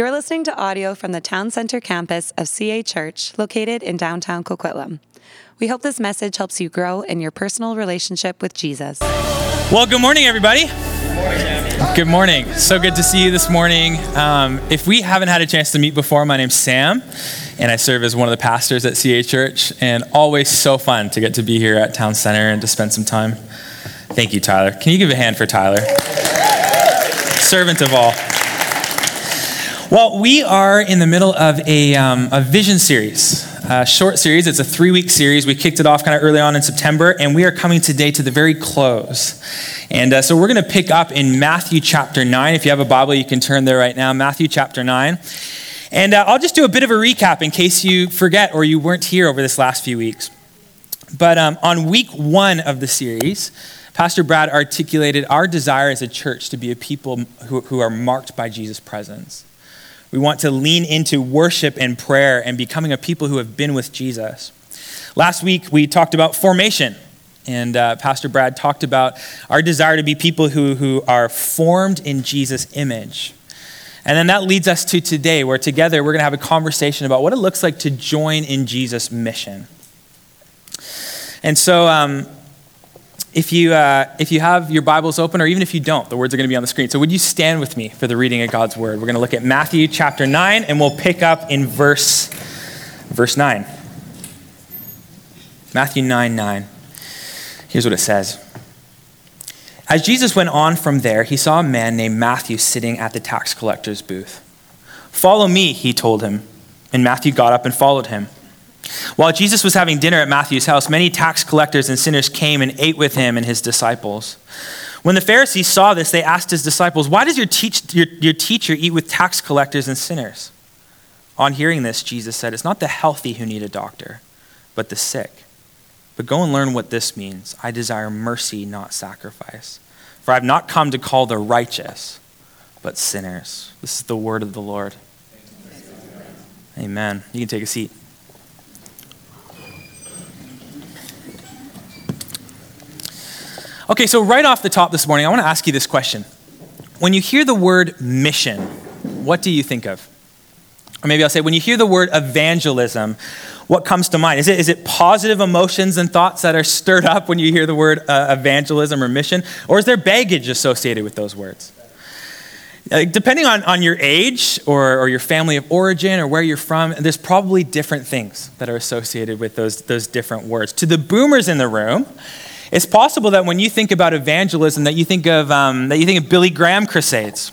You're listening to audio from the Town Center campus of CA Church, located in downtown Coquitlam. We hope this message helps you grow in your personal relationship with Jesus. Well, good morning, everybody. Good morning. So good to see you this morning. Um, if we haven't had a chance to meet before, my name's Sam, and I serve as one of the pastors at CA Church, and always so fun to get to be here at Town Center and to spend some time. Thank you, Tyler. Can you give a hand for Tyler? Servant of all. Well, we are in the middle of a, um, a vision series, a short series. It's a three week series. We kicked it off kind of early on in September, and we are coming today to the very close. And uh, so we're going to pick up in Matthew chapter 9. If you have a Bible, you can turn there right now. Matthew chapter 9. And uh, I'll just do a bit of a recap in case you forget or you weren't here over this last few weeks. But um, on week one of the series, Pastor Brad articulated our desire as a church to be a people who, who are marked by Jesus' presence. We want to lean into worship and prayer and becoming a people who have been with Jesus. Last week, we talked about formation, and uh, Pastor Brad talked about our desire to be people who, who are formed in Jesus' image. And then that leads us to today, where together we're going to have a conversation about what it looks like to join in Jesus' mission. And so, um, if you, uh, if you have your Bibles open, or even if you don't, the words are going to be on the screen. So, would you stand with me for the reading of God's word? We're going to look at Matthew chapter 9, and we'll pick up in verse, verse 9. Matthew 9 9. Here's what it says. As Jesus went on from there, he saw a man named Matthew sitting at the tax collector's booth. Follow me, he told him. And Matthew got up and followed him. While Jesus was having dinner at Matthew's house, many tax collectors and sinners came and ate with him and his disciples. When the Pharisees saw this, they asked his disciples, Why does your, teach, your, your teacher eat with tax collectors and sinners? On hearing this, Jesus said, It's not the healthy who need a doctor, but the sick. But go and learn what this means. I desire mercy, not sacrifice. For I have not come to call the righteous, but sinners. This is the word of the Lord. Amen. You can take a seat. Okay, so right off the top this morning, I want to ask you this question. When you hear the word mission, what do you think of? Or maybe I'll say, when you hear the word evangelism, what comes to mind? Is it, is it positive emotions and thoughts that are stirred up when you hear the word uh, evangelism or mission? Or is there baggage associated with those words? Uh, depending on, on your age or, or your family of origin or where you're from, there's probably different things that are associated with those, those different words. To the boomers in the room, it's possible that when you think about evangelism, that you think of, um, that you think of Billy Graham crusades,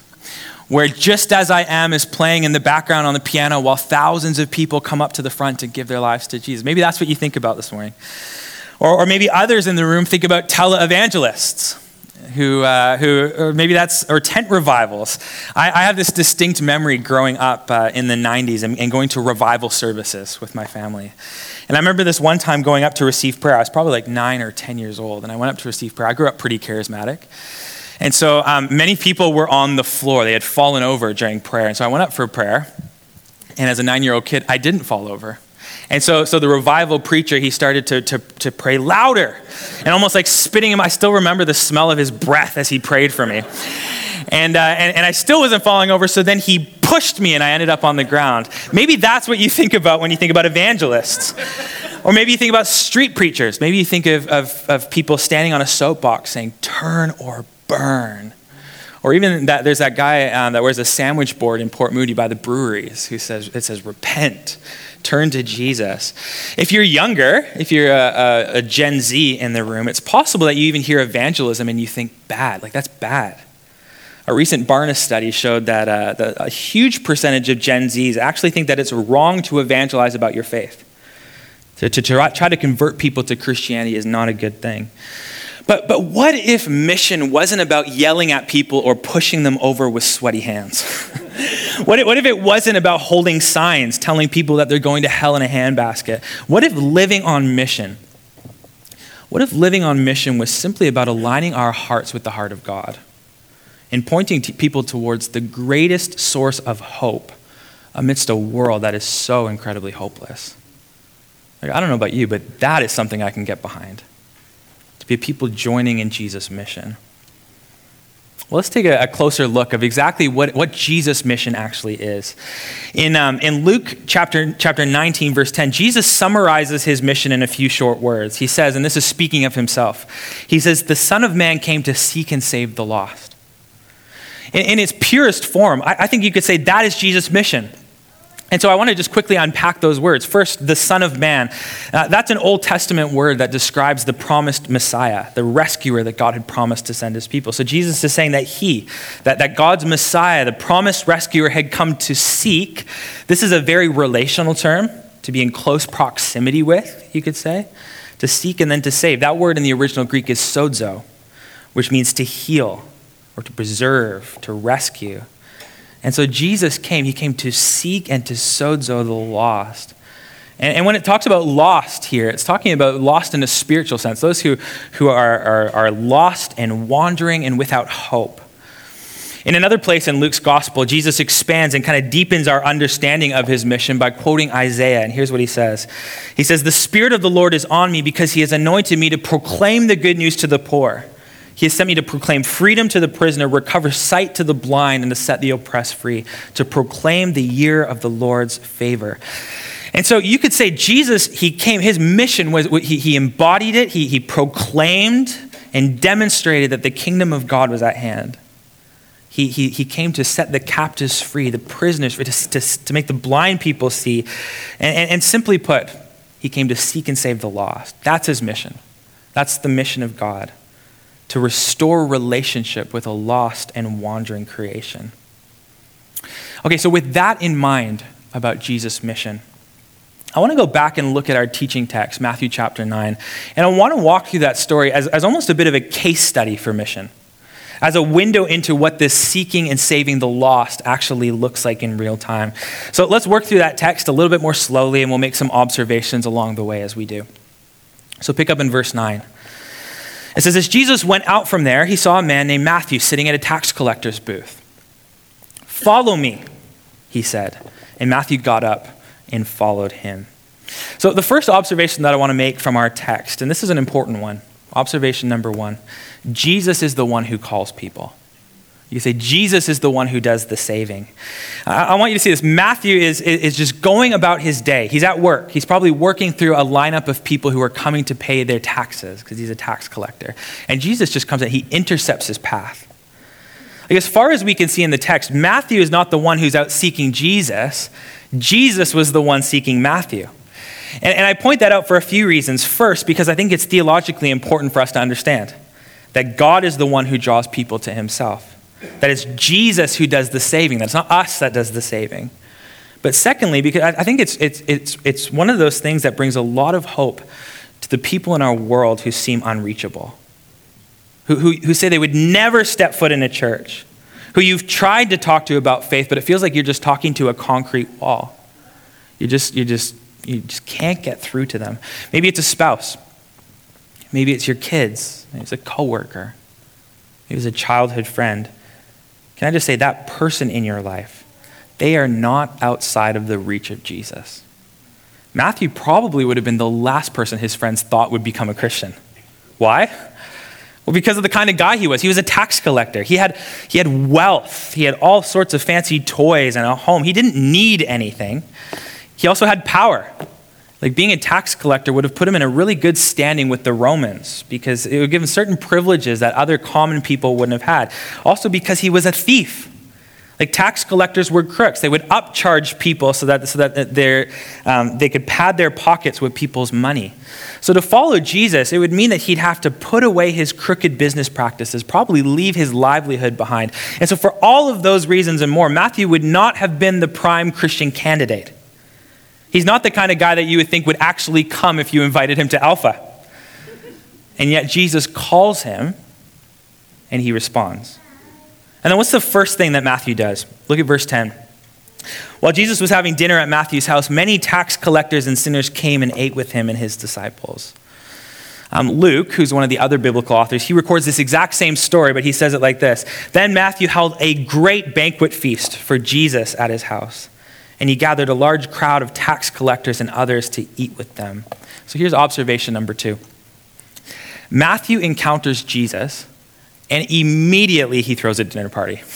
where just as I am is playing in the background on the piano while thousands of people come up to the front to give their lives to Jesus. Maybe that's what you think about this morning. Or, or maybe others in the room think about televangelists who, uh, who or maybe that's, or tent revivals. I, I have this distinct memory growing up uh, in the 90s and, and, going to revival services with my family. And I remember this one time going up to receive prayer. I was probably like nine or 10 years old, and I went up to receive prayer. I grew up pretty charismatic. And so um, many people were on the floor. They had fallen over during prayer. And so I went up for prayer. And as a nine year old kid, I didn't fall over. And so, so the revival preacher, he started to, to, to pray louder and almost like spitting him. I still remember the smell of his breath as he prayed for me. And, uh, and, and I still wasn't falling over, so then he pushed me and I ended up on the ground. Maybe that's what you think about when you think about evangelists. Or maybe you think about street preachers. Maybe you think of, of, of people standing on a soapbox saying, turn or burn. Or even that there's that guy um, that wears a sandwich board in Port Moody by the breweries who says, it says, repent turn to Jesus. If you're younger, if you're a, a, a, Gen Z in the room, it's possible that you even hear evangelism and you think bad, like that's bad. A recent Barna study showed that, uh, a huge percentage of Gen Zs actually think that it's wrong to evangelize about your faith. To, to try, try to convert people to Christianity is not a good thing. But, but what if mission wasn't about yelling at people or pushing them over with sweaty hands? what, if, what if it wasn't about holding signs telling people that they're going to hell in a handbasket? What if living on mission? What if living on mission was simply about aligning our hearts with the heart of God and pointing people towards the greatest source of hope amidst a world that is so incredibly hopeless? Like, I don't know about you, but that is something I can get behind To be people joining in Jesus' mission. Well, let's take a, a, closer look of exactly what, what Jesus' mission actually is. In, um, in Luke chapter, chapter 19, verse 10, Jesus summarizes his mission in a few short words. He says, and this is speaking of himself, he says, The Son of Man came to seek and save the lost. In, in its purest form, I, I think you could say that is Jesus' mission. And so I want to just quickly unpack those words. First, the Son of Man. Uh, that's an Old Testament word that describes the promised Messiah, the rescuer that God had promised to send his people. So Jesus is saying that he, that, that God's Messiah, the promised rescuer, had come to seek. This is a very relational term, to be in close proximity with, you could say. To seek and then to save. That word in the original Greek is sozo, which means to heal or to preserve, to rescue. And so Jesus came, he came to seek and to sozo the lost. And, and, when it talks about lost here, it's talking about lost in a spiritual sense, those who, who are, are, are lost and wandering and without hope. In another place in Luke's gospel, Jesus expands and kind of deepens our understanding of his mission by quoting Isaiah. And here's what he says He says, The Spirit of the Lord is on me because he has anointed me to proclaim the good news to the poor. He has sent me to proclaim freedom to the prisoner, recover sight to the blind, and to set the oppressed free, to proclaim the year of the Lord's favor. And so you could say Jesus, he came, his mission was, he, he embodied it, he, he proclaimed and demonstrated that the kingdom of God was at hand. He, he, he came to set the captives free, the prisoners free, to, to, to make the blind people see. And, and, and simply put, he came to seek and save the lost. That's his mission. That's the mission of God to restore relationship with a lost and wandering creation. Okay, so with that in mind about Jesus' mission, I want to go back and look at our teaching text, Matthew chapter 9, and I want to walk through that story as, as almost a bit of a case study for mission, as a window into what this seeking and saving the lost actually looks like in real time. So let's work through that text a little bit more slowly, and we'll make some observations along the way as we do. So pick up in verse 9. It says, As Jesus went out from there, he saw a man named Matthew sitting at a tax collector's booth. Follow me, he said. And Matthew got up and followed him. So, the first observation that I want to make from our text, and this is an important one, observation number one Jesus is the one who calls people. You say, Jesus is the one who does the saving. I, want you to see this. Matthew is, is just going about his day. He's at work. He's probably working through a lineup of people who are coming to pay their taxes because he's a tax collector. And Jesus just comes in, he intercepts his path. Like, as far as we can see in the text, Matthew is not the one who's out seeking Jesus, Jesus was the one seeking Matthew. And, and I point that out for a few reasons. First, because I think it's theologically important for us to understand that God is the one who draws people to himself. That it's Jesus who does the saving, that it's not us that does the saving. But secondly, because I think it's, it's, it's, it's one of those things that brings a lot of hope to the people in our world who seem unreachable, who, who, who say they would never step foot in a church, who you've tried to talk to about faith, but it feels like you're just talking to a concrete wall. You just, you just, you just can't get through to them. Maybe it's a spouse. Maybe it's your kids. Maybe it's a coworker. Maybe it's a childhood friend. Can I just say that person in your life, they are not outside of the reach of Jesus. Matthew probably would have been the last person his friends thought would become a Christian. Why? Well, because of the kind of guy he was. He was a tax collector. He had, he had wealth. He had all sorts of fancy toys and a home. He didn't need anything. He also had power. Like being a tax collector would have put him in a really good standing with the Romans because it would give him certain privileges that other common people wouldn't have had. Also, because he was a thief. Like tax collectors were crooks. They would upcharge people so that, so that um, they could pad their pockets with people's money. So to follow Jesus, it would mean that he'd have to put away his crooked business practices, probably leave his livelihood behind. And so, for all of those reasons and more, Matthew would not have been the prime Christian candidate. He's not the kind of guy that you would think would actually come if you invited him to Alpha. And yet Jesus calls him and he responds. And then what's the first thing that Matthew does? Look at verse 10. While Jesus was having dinner at Matthew's house, many tax collectors and sinners came and ate with him and his disciples. Um, Luke, who's one of the other biblical authors, he records this exact same story, but he says it like this Then Matthew held a great banquet feast for Jesus at his house and he gathered a large crowd of tax collectors and others to eat with them. So here's observation number two Matthew encounters Jesus And immediately he throws a dinner party.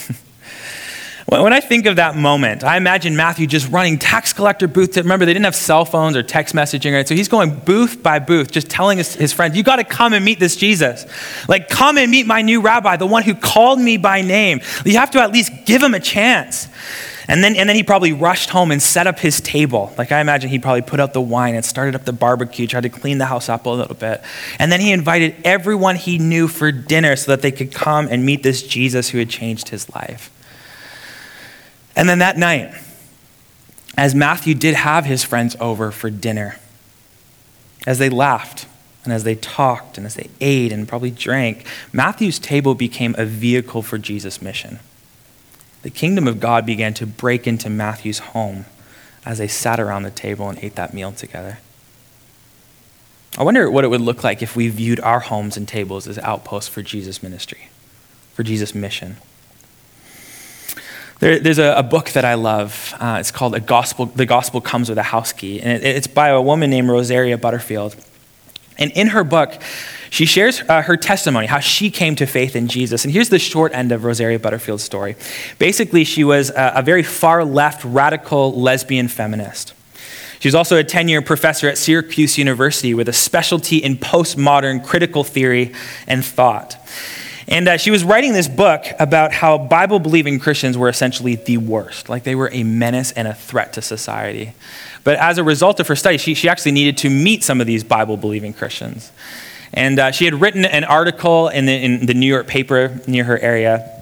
When I think of that moment, I imagine Matthew just running tax collector booth. To, remember, they didn't have cell phones or text messaging, right? So he's going booth by booth, just telling his, his friends, You got to come and meet this Jesus. Like, come and meet my new rabbi, the one who called me by name. You have to at least give him a chance. And then, and then he probably rushed home and set up his table. Like I imagine he probably put out the wine and started up the barbecue, tried to clean the house up a little bit. And then he invited everyone he knew for dinner so that they could come and meet this Jesus who had changed his life. And then that night, as Matthew did have his friends over for dinner, as they laughed and as they talked and as they ate and probably drank, Matthew's table became a vehicle for Jesus' mission. The kingdom of God began to break into Matthew's home as they sat around the table and ate that meal together. I wonder what it would look like if we viewed our homes and tables as outposts for Jesus' ministry, for Jesus' mission. There, there's a, a, book that I love. Uh, it's called a Gospel, The Gospel Comes with a House Key. And it, it's by a woman named Rosaria Butterfield. And in her book, she shares uh, her testimony, how she came to faith in Jesus. And here's the short end of Rosaria Butterfield's story. Basically, she was a, a very far left, radical lesbian feminist. She was also a 10 year professor at Syracuse University with a specialty in postmodern critical theory and thought. And uh, she was writing this book about how Bible believing Christians were essentially the worst. Like they were a menace and a threat to society. But as a result of her study, she, she actually needed to meet some of these Bible believing Christians. And uh, she had written an article in the, in the New York paper near her area.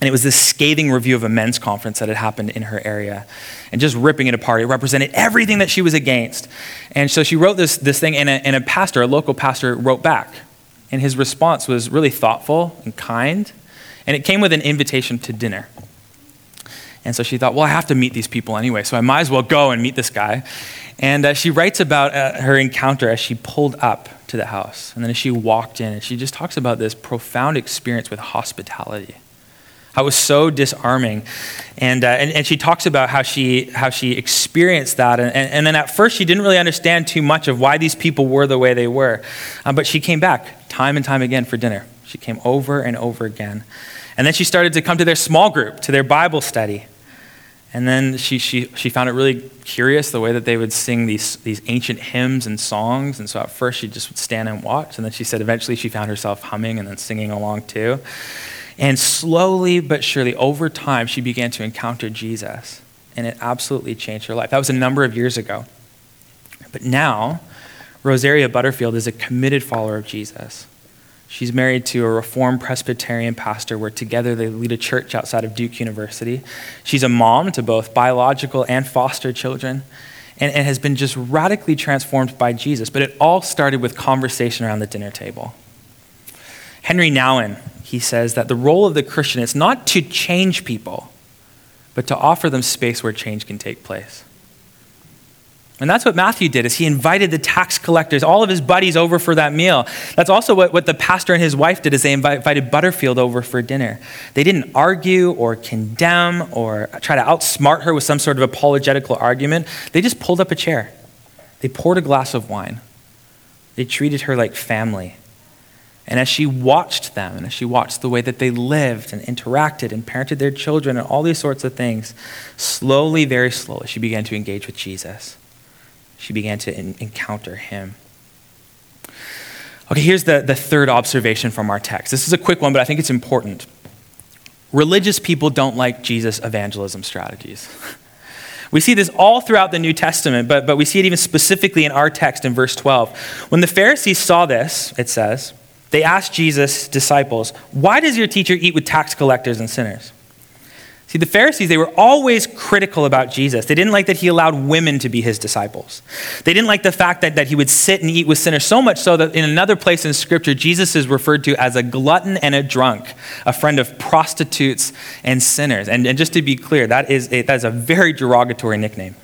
And it was this scathing review of a men's conference that had happened in her area and just ripping it apart. It represented everything that she was against. And so she wrote this, this thing, and a, and a pastor, a local pastor, wrote back and his response was really thoughtful and kind. And it came with an invitation to dinner. And so she thought, well, I have to meet these people anyway, so I might as well go and meet this guy. And uh, she writes about uh, her encounter as she pulled up to the house. And then as she walked in, and she just talks about this profound experience with hospitality. It was so disarming. And, uh, and, and, she talks about how she, how she experienced that. And, and, and, then at first, she didn't really understand too much of why these people were the way they were. Uh, but she came back time and time again for dinner. She came over and over again. And then she started to come to their small group, to their Bible study. And then she, she, she found it really curious the way that they would sing these, these ancient hymns and songs. And so at first she just would stand and watch. And then she said eventually she found herself humming and then singing along too. And slowly but surely, over time, she began to encounter Jesus. And it absolutely changed her life. That was a number of years ago. But now, Rosaria Butterfield is a committed follower of Jesus. She's married to a Reformed Presbyterian pastor where together they lead a church outside of Duke University. She's a mom to both biological and foster children and, and has been just radically transformed by Jesus. But it all started with conversation around the dinner table. Henri Nouwen, he says that the role of the Christian is not to change people, but to offer them space where change can take place. And that's what Matthew did is he invited the tax collectors, all of his buddies over for that meal. That's also what, what the pastor and his wife did is they invited Butterfield over for dinner. They didn't argue or condemn or try to outsmart her with some sort of apologetical argument. They just pulled up a chair. They poured a glass of wine. They treated her like family. And as she watched them, and as she watched the way that they lived and interacted and parented their children and all these sorts of things, slowly, very slowly, she began to engage with Jesus. She began to in- encounter him. Okay, here's the, the third observation from our text. This is a quick one, but I think it's important. Religious people don't like Jesus' evangelism strategies. We see this all throughout the New Testament, but, but we see it even specifically in our text in verse 12. When the Pharisees saw this, it says, they asked Jesus' disciples, Why does your teacher eat with tax collectors and sinners? See, the Pharisees, they were always critical about Jesus. They didn't like that he allowed women to be his disciples. They didn't like the fact that, that he would sit and eat with sinners, so much so that in another place in Scripture, Jesus is referred to as a glutton and a drunk, a friend of prostitutes and sinners. And, and just to be clear, that is, a, that is a very derogatory nickname.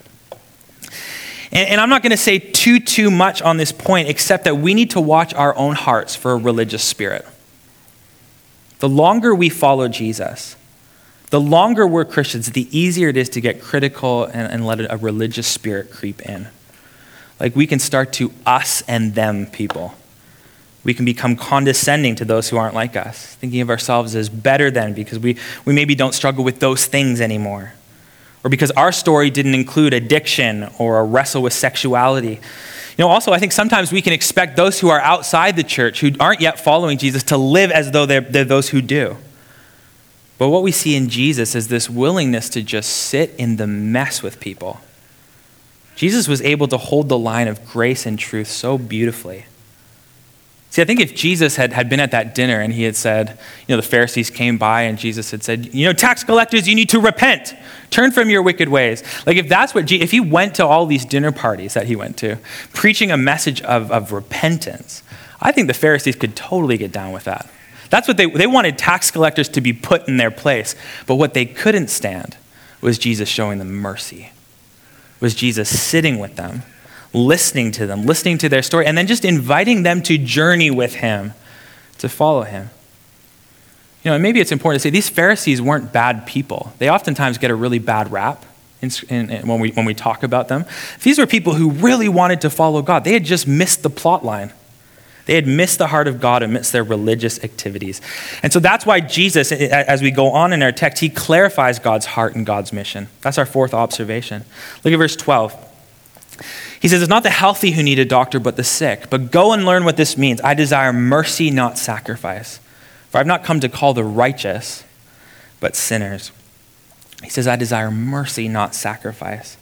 And, and I'm not going to say too, too much on this point, except that we need to watch our own hearts for a religious spirit. The longer we follow Jesus, the longer we're Christians, the easier it is to get critical and, and let a religious spirit creep in. Like we can start to us and them people We can become condescending to those who aren't like us, thinking of ourselves as better than because we, we maybe don't struggle with those things anymore. Or because our story didn't include addiction or a wrestle with sexuality. You know, also, I think sometimes we can expect those who are outside the church, who aren't yet following Jesus, to live as though they're, they're those who do. But what we see in Jesus is this willingness to just sit in the mess with people. Jesus was able to hold the line of grace and truth so beautifully. See, I think if Jesus had, had been at that dinner and he had said, you know, the Pharisees came by and Jesus had said, you know, tax collectors, you need to repent, turn from your wicked ways. Like, if that's what, if he went to all these dinner parties that he went to, preaching a message of, of repentance, I think the Pharisees could totally get down with that. That's what they, they wanted tax collectors to be put in their place. But what they couldn't stand was Jesus showing them mercy, was Jesus sitting with them listening to them, listening to their story, and then just inviting them to journey with him, to follow him. You know, and maybe it's important to say these Pharisees weren't bad people. They oftentimes get a really bad rap in, in, in, when, we, when we talk about them. These were people who really wanted to follow God. They had just missed the plot line. They had missed the heart of God amidst their religious activities. And so that's why Jesus, as we go on in our text, he clarifies God's heart and God's mission. That's our fourth observation. Look at verse 12. He says, It's not the healthy who need a doctor, but the sick. But go and learn what this means. I desire mercy, not sacrifice. For I've not come to call the righteous, but sinners. He says, I desire mercy, not sacrifice.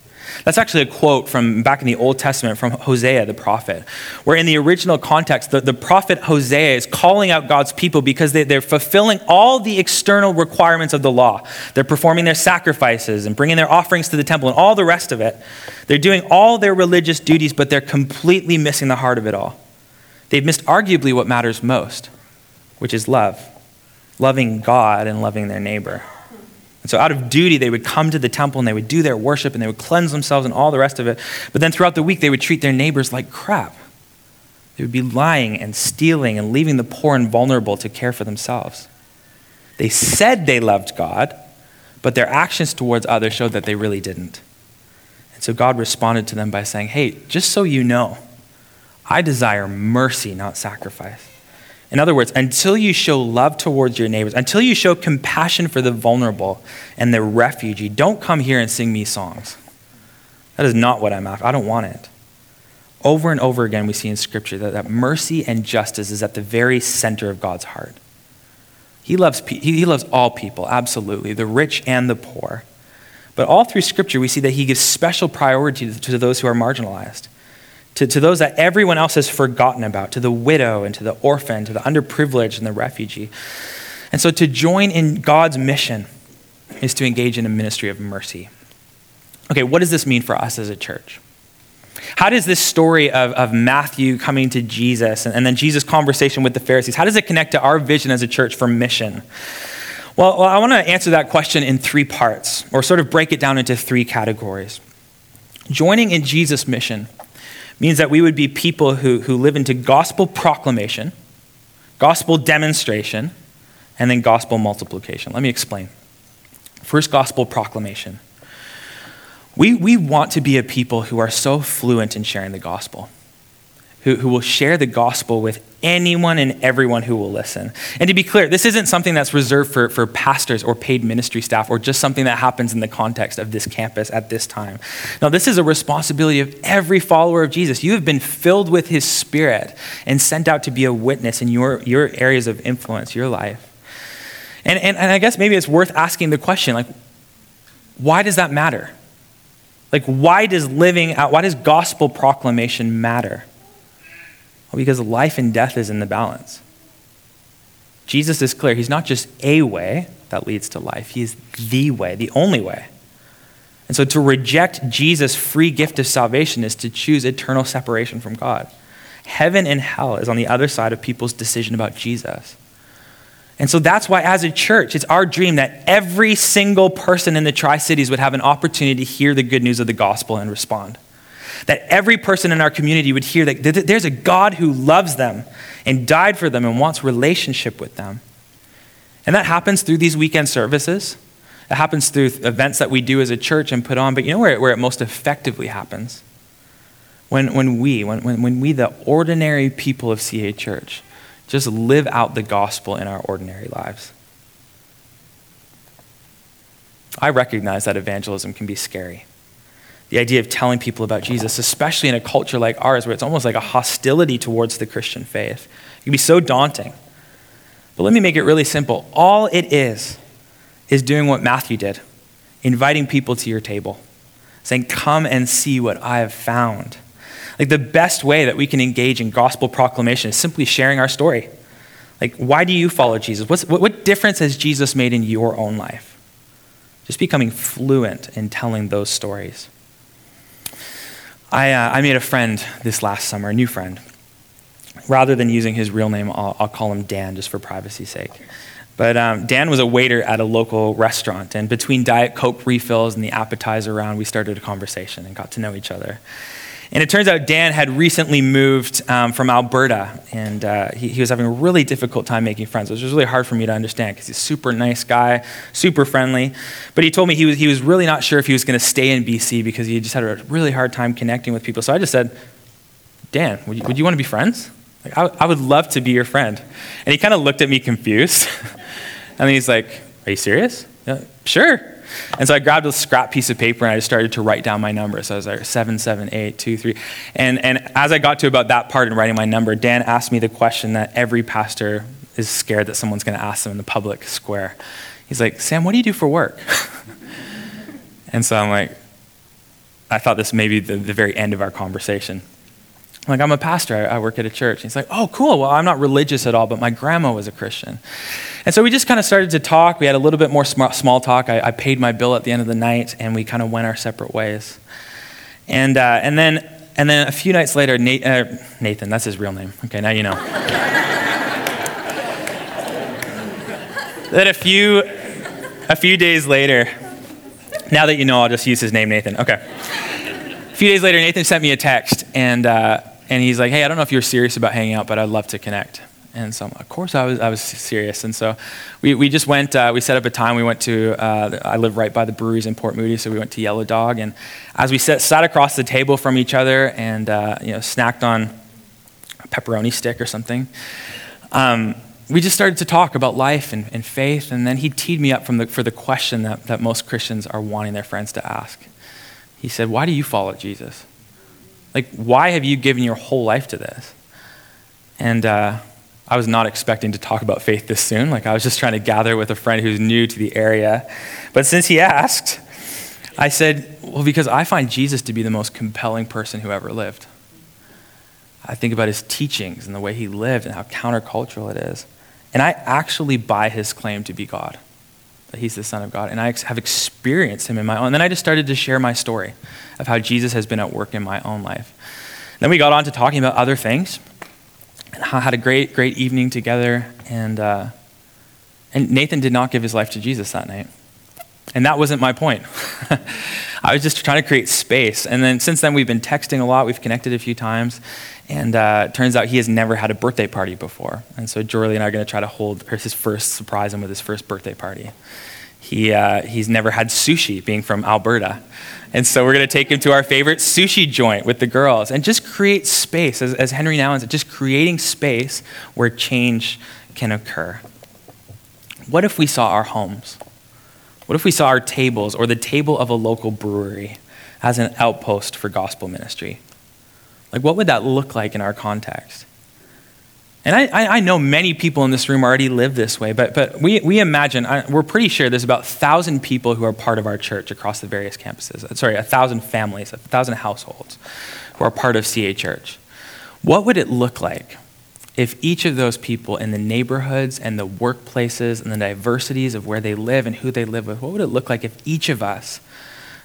That's actually a quote from back in the Old Testament from Hosea the prophet, where in the original context, the, the prophet Hosea is calling out God's people because they, they're fulfilling all the external requirements of the law. They're performing their sacrifices and bringing their offerings to the temple and all the rest of it. They're doing all their religious duties, but they're completely missing the heart of it all. They've missed arguably what matters most, which is love loving God and loving their neighbor. And so, out of duty, they would come to the temple and they would do their worship and they would cleanse themselves and all the rest of it. But then throughout the week, they would treat their neighbors like crap. They would be lying and stealing and leaving the poor and vulnerable to care for themselves. They said they loved God, but their actions towards others showed that they really didn't. And so God responded to them by saying, Hey, just so you know, I desire mercy, not sacrifice. In other words, until you show love towards your neighbors, until you show compassion for the vulnerable and the refugee, don't come here and sing me songs. That is not what I'm after. I don't want it. Over and over again, we see in Scripture that, that mercy and justice is at the very center of God's heart. He loves, he loves all people, absolutely, the rich and the poor. But all through Scripture, we see that he gives special priority to those who are marginalized to, to those that everyone else has forgotten about, to the widow and to the orphan, to the underprivileged and the refugee. And so to join in God's mission is to engage in a ministry of mercy. Okay, what does this mean for us as a church? How does this story of, of Matthew coming to Jesus and, and then Jesus' conversation with the Pharisees, how does it connect to our vision as a church for mission? Well, well I want to answer that question in three parts, or sort of break it down into three categories. Joining in Jesus' mission means that we would be people who, who live into gospel proclamation, gospel demonstration, and then gospel multiplication. Let me explain. First, gospel proclamation. We, we want to be a people who are so fluent in sharing the gospel who, who will share the gospel with anyone and everyone who will listen. And to be clear, this isn't something that's reserved for, for pastors or paid ministry staff or just something that happens in the context of this campus at this time. Now, this is a responsibility of every follower of Jesus. You have been filled with his spirit and sent out to be a witness in your, your areas of influence, your life. And, and, and I guess maybe it's worth asking the question like, why does that matter? Like, why does living out, why does gospel proclamation matter? Well, because life and death is in the balance. Jesus is clear. He's not just a way that leads to life, He is the way, the only way. And so to reject Jesus' free gift of salvation is to choose eternal separation from God. Heaven and hell is on the other side of people's decision about Jesus. And so that's why, as a church, it's our dream that every single person in the Tri Cities would have an opportunity to hear the good news of the gospel and respond that every person in our community would hear that there's a God who loves them and died for them and wants relationship with them. And that happens through these weekend services. It happens through events that we do as a church and put on. But you know where, where it most effectively happens? When, when we, when, when, when we, the ordinary people of CA Church, just live out the gospel in our ordinary lives. I recognize that evangelism can be scary. The idea of telling people about Jesus, especially in a culture like ours where it's almost like a hostility towards the Christian faith, it can be so daunting. But let me make it really simple. All it is, is doing what Matthew did inviting people to your table, saying, Come and see what I have found. Like the best way that we can engage in gospel proclamation is simply sharing our story. Like, why do you follow Jesus? What's, what, what difference has Jesus made in your own life? Just becoming fluent in telling those stories. I, uh, I made a friend this last summer, a new friend. Rather than using his real name, I'll, I'll call him Dan just for privacy's sake. But um, Dan was a waiter at a local restaurant, and between Diet Coke refills and the appetizer round, we started a conversation and got to know each other. And it turns out Dan had recently moved um, from Alberta, and uh, he, he, was having a really difficult time making friends, which was really hard for me to understand because he's a super nice guy, super friendly. But he told me he was, he was really not sure if he was going to stay in BC because he just had a really hard time connecting with people. So I just said, Dan, would you, would you want to be friends? Like, I, I would love to be your friend. And he kind of looked at me confused. and then he's like, Are you serious? Yeah, sure. And so I grabbed a scrap piece of paper and I just started to write down my number. So I was like, seven, seven, eight, two, three. And, and as I got to about that part in writing my number, Dan asked me the question that every pastor is scared that someone's going to ask them in the public square. He's like, Sam, what do you do for work? and so I'm like, I thought this may be the, the very end of our conversation. Like, I'm a pastor. I, work at a church. And he's like, oh, cool. Well, I'm not religious at all, but my grandma was a Christian. And so we just kind of started to talk. We had a little bit more small talk. I, I paid my bill at the end of the night, and we kind of went our separate ways. And, uh, and, then, and then a few nights later, Nate, uh, Nathan, that's his real name. Okay, now you know. then a few, a few days later, now that you know, I'll just use his name, Nathan. Okay. A few days later, Nathan sent me a text, and, uh, and he's like, hey, I don't know if you're serious about hanging out, but I'd love to connect. And so, of course, I was, I was serious. And so we, we just went, uh, we set up a time. We went to, uh, I live right by the breweries in Port Moody, so we went to Yellow Dog. And as we sat, sat across the table from each other and, uh, you know, snacked on a pepperoni stick or something, um, we just started to talk about life and, and faith. And then he teed me up the, for the question that, that most Christians are wanting their friends to ask. He said, Why do you follow Jesus? Like, why have you given your whole life to this? And uh, I was not expecting to talk about faith this soon. Like, I was just trying to gather with a friend who's new to the area. But since he asked, I said, Well, because I find Jesus to be the most compelling person who ever lived. I think about his teachings and the way he lived and how countercultural it is. And I actually buy his claim to be God, that he's the Son of God. And I have experienced him in my own. And then I just started to share my story of how Jesus has been at work in my own life. Then we got on to talking about other things and had a great, great evening together. And, uh, and Nathan did not give his life to Jesus that night. And that wasn't my point. I was just trying to create space. And then since then, we've been texting a lot. We've connected a few times. And uh, it turns out he has never had a birthday party before. And so Jorley and I are going to try to hold his first, surprise him with his first birthday party. He, uh, he's never had sushi, being from Alberta. And so we're going to take him to our favorite sushi joint with the girls and just create space, as, as Henri Nouwen said, just creating space where change can occur. What if we saw our homes? What if we saw our tables or the table of a local brewery as an outpost for gospel ministry? Like, what would that look like in our context? And I, I know many people in this room already live this way, but, but we, we imagine, we're pretty sure there's about 1,000 people who are part of our church across the various campuses. Uh, sorry, 1,000 families, 1,000 households who are part of CA Church. What would it look like if each of those people in the neighborhoods and the workplaces and the diversities of where they live and who they live with, what would it look like if each of us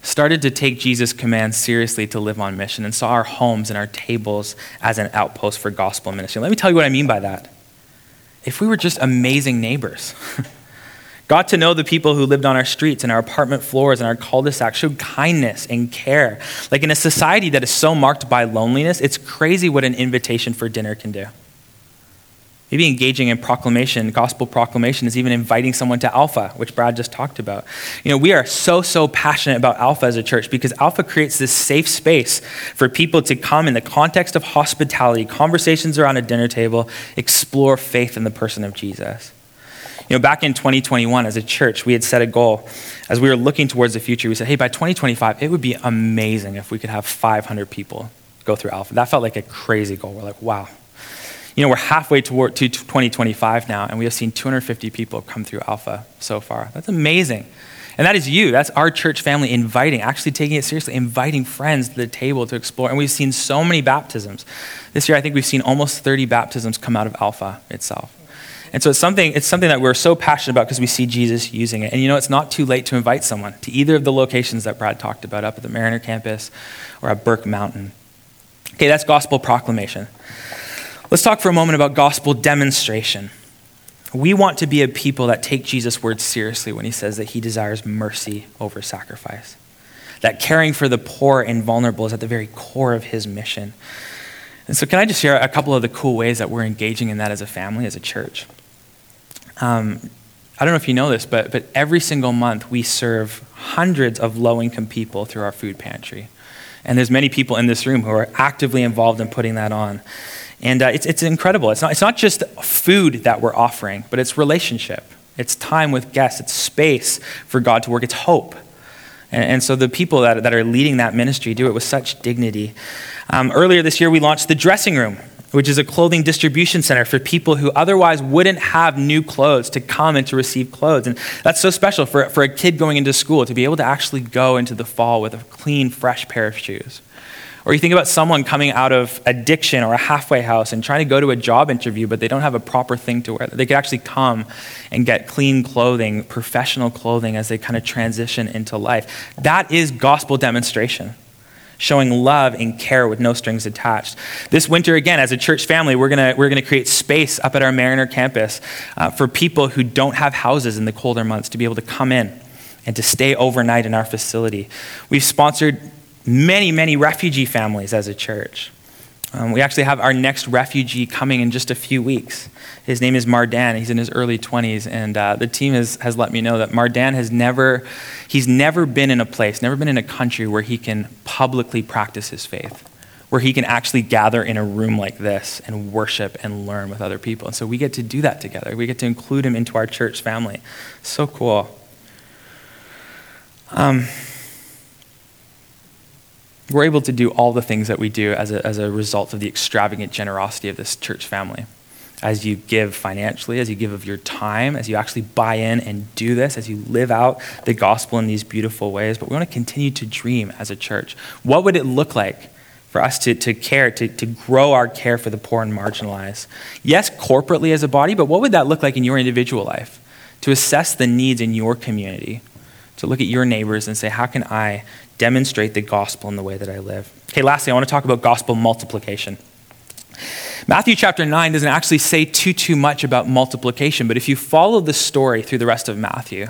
started to take Jesus' command seriously to live on mission and saw our homes and our tables as an outpost for gospel ministry. Let me tell you what I mean by that. If we were just amazing neighbors, got to know the people who lived on our streets and our apartment floors and our cul-de-sacs, showed kindness and care. Like in a society that is so marked by loneliness, it's crazy what an invitation for dinner can do. Maybe engaging in proclamation, gospel proclamation, is even inviting someone to Alpha, which Brad just talked about. You know, we are so, so passionate about Alpha as a church because Alpha creates this safe space for people to come in the context of hospitality, conversations around a dinner table, explore faith in the person of Jesus. You know, back in 2021, as a church, we had set a goal. As we were looking towards the future, we said, hey, by 2025, it would be amazing if we could have 500 people go through Alpha. That felt like a crazy goal. We're like, wow, you know, we're halfway toward to 2025 now, and we have seen 250 people come through Alpha so far. That's amazing. And that is you. That's our church family inviting, actually taking it seriously, inviting friends to the table to explore. And we've seen so many baptisms. This year, I think we've seen almost 30 baptisms come out of Alpha itself. And so it's something, it's something that we're so passionate about because we see Jesus using it. And you know, it's not too late to invite someone to either of the locations that Brad talked about up at the Mariner campus or at Burke Mountain. Okay, that's gospel proclamation. Let's talk for a moment about gospel demonstration. We want to be a people that take Jesus' words seriously when he says that he desires mercy over sacrifice. That caring for the poor and vulnerable is at the very core of his mission. And so, can I just share a couple of the cool ways that we're engaging in that as a family, as a church? Um, I don't know if you know this, but, but every single month we serve hundreds of low income people through our food pantry. And there's many people in this room who are actively involved in putting that on. And uh, it's, it's incredible. It's not, it's not just food that we're offering, but it's relationship. It's time with guests. It's space for God to work. It's hope. And, and so the people that, that are leading that ministry do it with such dignity. Um, earlier this year, we launched the dressing room, which is a clothing distribution center for people who otherwise wouldn't have new clothes to come and to receive clothes. And that's so special for, for a kid going into school to be able to actually go into the fall with a clean, fresh pair of shoes. Or you think about someone coming out of addiction or a halfway house and trying to go to a job interview, but they don't have a proper thing to wear. They could actually come and get clean clothing, professional clothing as they kind of transition into life. That is gospel demonstration showing love and care with no strings attached. This winter, again, as a church family, we're going we're gonna create space up at our Mariner campus uh, for people who don't have houses in the colder months to be able to come in and to stay overnight in our facility. We've sponsored many, many refugee families as a church. Um, we actually have our next refugee coming in just a few weeks. His name is Mardan. He's in his early 20s, and uh, the team has, has let me know that Mardan has never, he's never been in a place, never been in a country where he can publicly practice his faith, where he can actually gather in a room like this and worship and learn with other people. And so we get to do that together. We get to include him into our church family. So cool. Um, we're able to do all the things that we do as a, as a result of the extravagant generosity of this church family. As you give financially, as you give of your time, as you actually buy in and do this, as you live out the gospel in these beautiful ways. But we want to continue to dream as a church. What would it look like for us to, to care, to, to grow our care for the poor and marginalized? Yes, corporately as a body, but what would that look like in your individual life? To assess the needs in your community, to look at your neighbors and say, how can I demonstrate the gospel in the way that I live. Okay, lastly, I want to talk about gospel multiplication. Matthew chapter 9 doesn't actually say too too much about multiplication, but if you follow the story through the rest of Matthew,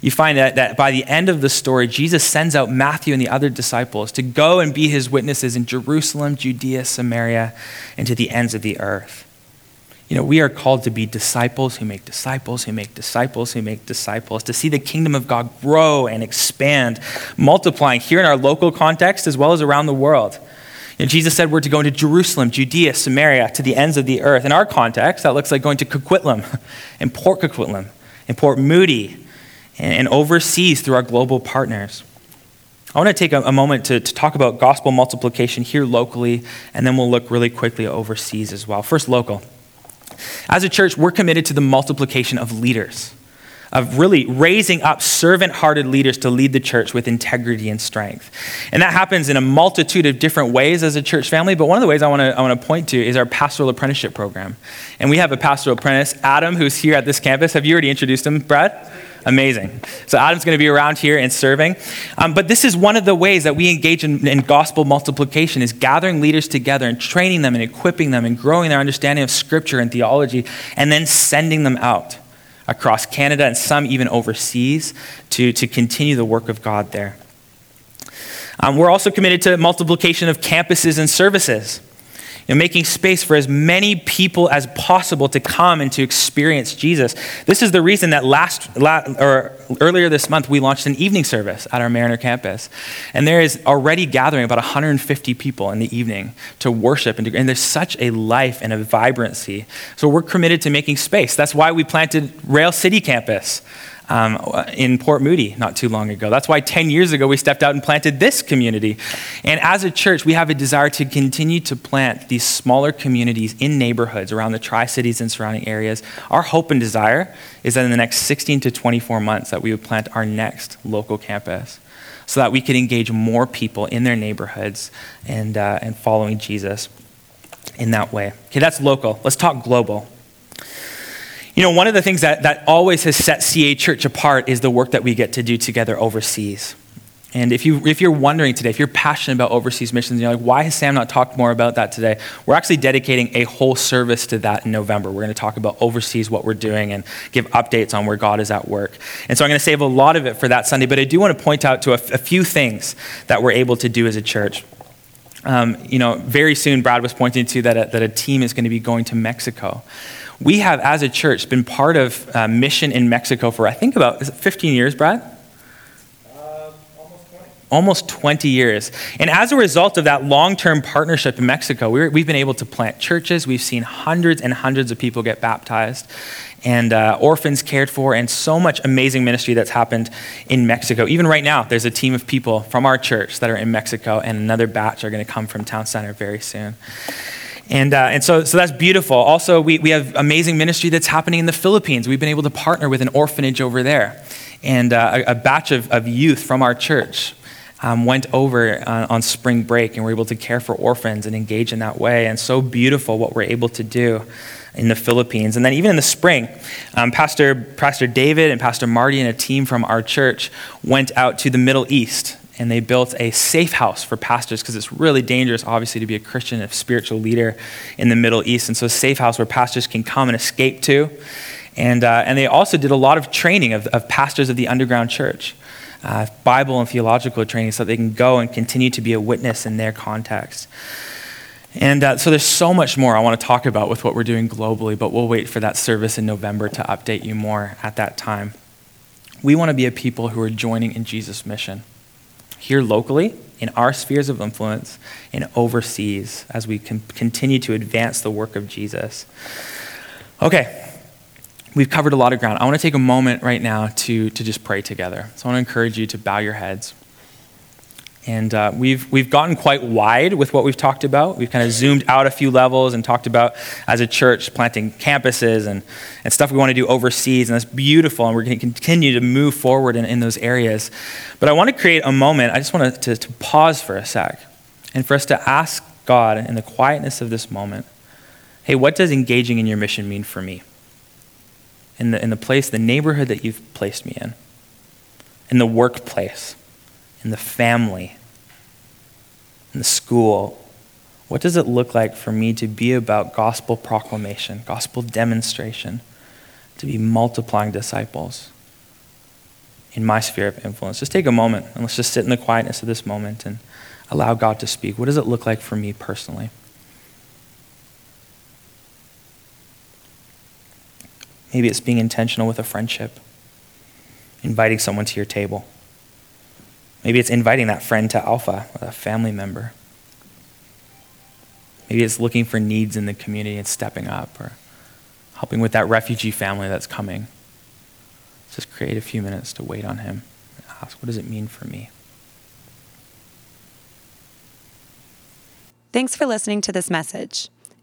you find that, that by the end of the story, Jesus sends out Matthew and the other disciples to go and be his witnesses in Jerusalem, Judea, Samaria, and to the ends of the earth. You know, we are called to be disciples who make disciples, who make disciples, who make disciples, to see the kingdom of God grow and expand, multiplying here in our local context as well as around the world. Know, Jesus said we're to go into Jerusalem, Judea, Samaria, to the ends of the earth. In our context, that looks like going to Coquitlam and Port Coquitlam and Port Moody and, and overseas through our global partners. I want to take a, a moment to, to talk about gospel multiplication here locally, and then we'll look really quickly overseas as well. First, local. As a church, we're committed to the multiplication of leaders, of really raising up servant hearted leaders to lead the church with integrity and strength. And that happens in a multitude of different ways as a church family, but one of the ways I want to, I want to point to is our pastoral apprenticeship program. And we have a pastoral apprentice, Adam, who's here at this campus. Have you already introduced him, Brad? Amazing. So Adam's going to be around here and serving. Um, but this is one of the ways that we engage in, in gospel multiplication is gathering leaders together and training them and equipping them and growing their understanding of scripture and theology and then sending them out across Canada and some even overseas to, to continue the work of God there. Um, we're also committed to multiplication of campuses and services. Know, making space for as many people as possible to come and to experience Jesus. This is the reason that last, or earlier this month we launched an evening service at our Mariner campus, and there is already gathering about 150 people in the evening to worship, and, to, and there's such a life and a vibrancy. So we're committed to making space. That's why we planted Rail City Campus um, in Port Moody not too long ago. That's why 10 years ago we stepped out and planted this community. And as a church, we have a desire to continue to plant these smaller communities in neighborhoods around the Tri Cities and surrounding areas. Our hope and desire is that in the next 16 to 24 months that we would plant our next local campus so that we could engage more people in their neighborhoods and, uh, and following Jesus in that way. Okay, that's local. Let's talk global. You know, one of the things that, that always has set CA Church apart is the work that we get to do together overseas. And if, you, if you're wondering today, if you're passionate about overseas missions, you're like, why has Sam not talked more about that today? We're actually dedicating a whole service to that in November. We're going to talk about overseas, what we're doing, and give updates on where God is at work. And so I'm going to save a lot of it for that Sunday, but I do want to point out to a, a few things that we're able to do as a church. Um, you know, very soon, Brad was pointing to that a, that a team is going to be going to Mexico. We have, as a church, been part of uh, mission in Mexico for, I think, about 15 years, Brad? Almost 20. Almost 20 years. And as a result of that long term partnership in Mexico, we have been able to plant churches. We've seen hundreds and hundreds of people get baptized and uh, orphans cared for, and so much amazing ministry that's happened in Mexico. Even right now, there's a team of people from our church that are in Mexico, and another batch are going to come from Town Center very soon. And, uh, and so, so that's beautiful. Also, we, we have amazing ministry that's happening in the Philippines. We've been able to partner with an orphanage over there. And uh, a, a, batch of, of youth from our church um, went over uh, on spring break and were able to care for orphans and engage in that way. And so beautiful what we're able to do in the Philippines. And then even in the spring, um, Pastor, Pastor David and Pastor Marty and a team from our church went out to the Middle East and they built a safe house for pastors because it's really dangerous, obviously, to be a Christian, a spiritual leader in the Middle East. And so, a safe house where pastors can come and escape to. And, uh, and they also did a lot of training of, of pastors of the underground church, uh, Bible and theological training, so they can go and continue to be a witness in their context. And uh, so there's so much more I want to talk about with what we're doing globally, but we'll wait for that service in November to update you more at that time. We want to be a people who are joining in Jesus' mission here locally, in our spheres of influence, and overseas as we can continue to advance the work of Jesus. Okay, we've covered a lot of ground. I want to take a moment right now to, to just pray together. So I want to encourage you to bow your heads. And uh, we've, we've gotten quite wide with what we've talked about. We've kind of zoomed out a few levels and talked about, as a church, planting campuses and, and stuff we want to do overseas. And that's beautiful. And we're going to continue to move forward in, in those areas. But I want to create a moment. I just want to, to pause for a sec and for us to ask God in the quietness of this moment hey, what does engaging in your mission mean for me? In the, in the place, the neighborhood that you've placed me in, in the workplace in the family, in the school? What does it look like for me to be about gospel proclamation, gospel demonstration, to be multiplying disciples in my sphere of influence? Just take a moment and let's just sit in the quietness of this moment and allow God to speak. What does it look like for me personally? Maybe it's being intentional with a friendship, inviting someone to your table. Maybe it's inviting that friend to Alpha, a family member. Maybe it's looking for needs in the community and stepping up or helping with that refugee family that's coming. Just create a few minutes to wait on him and ask, what does it mean for me? Thanks for listening to this message.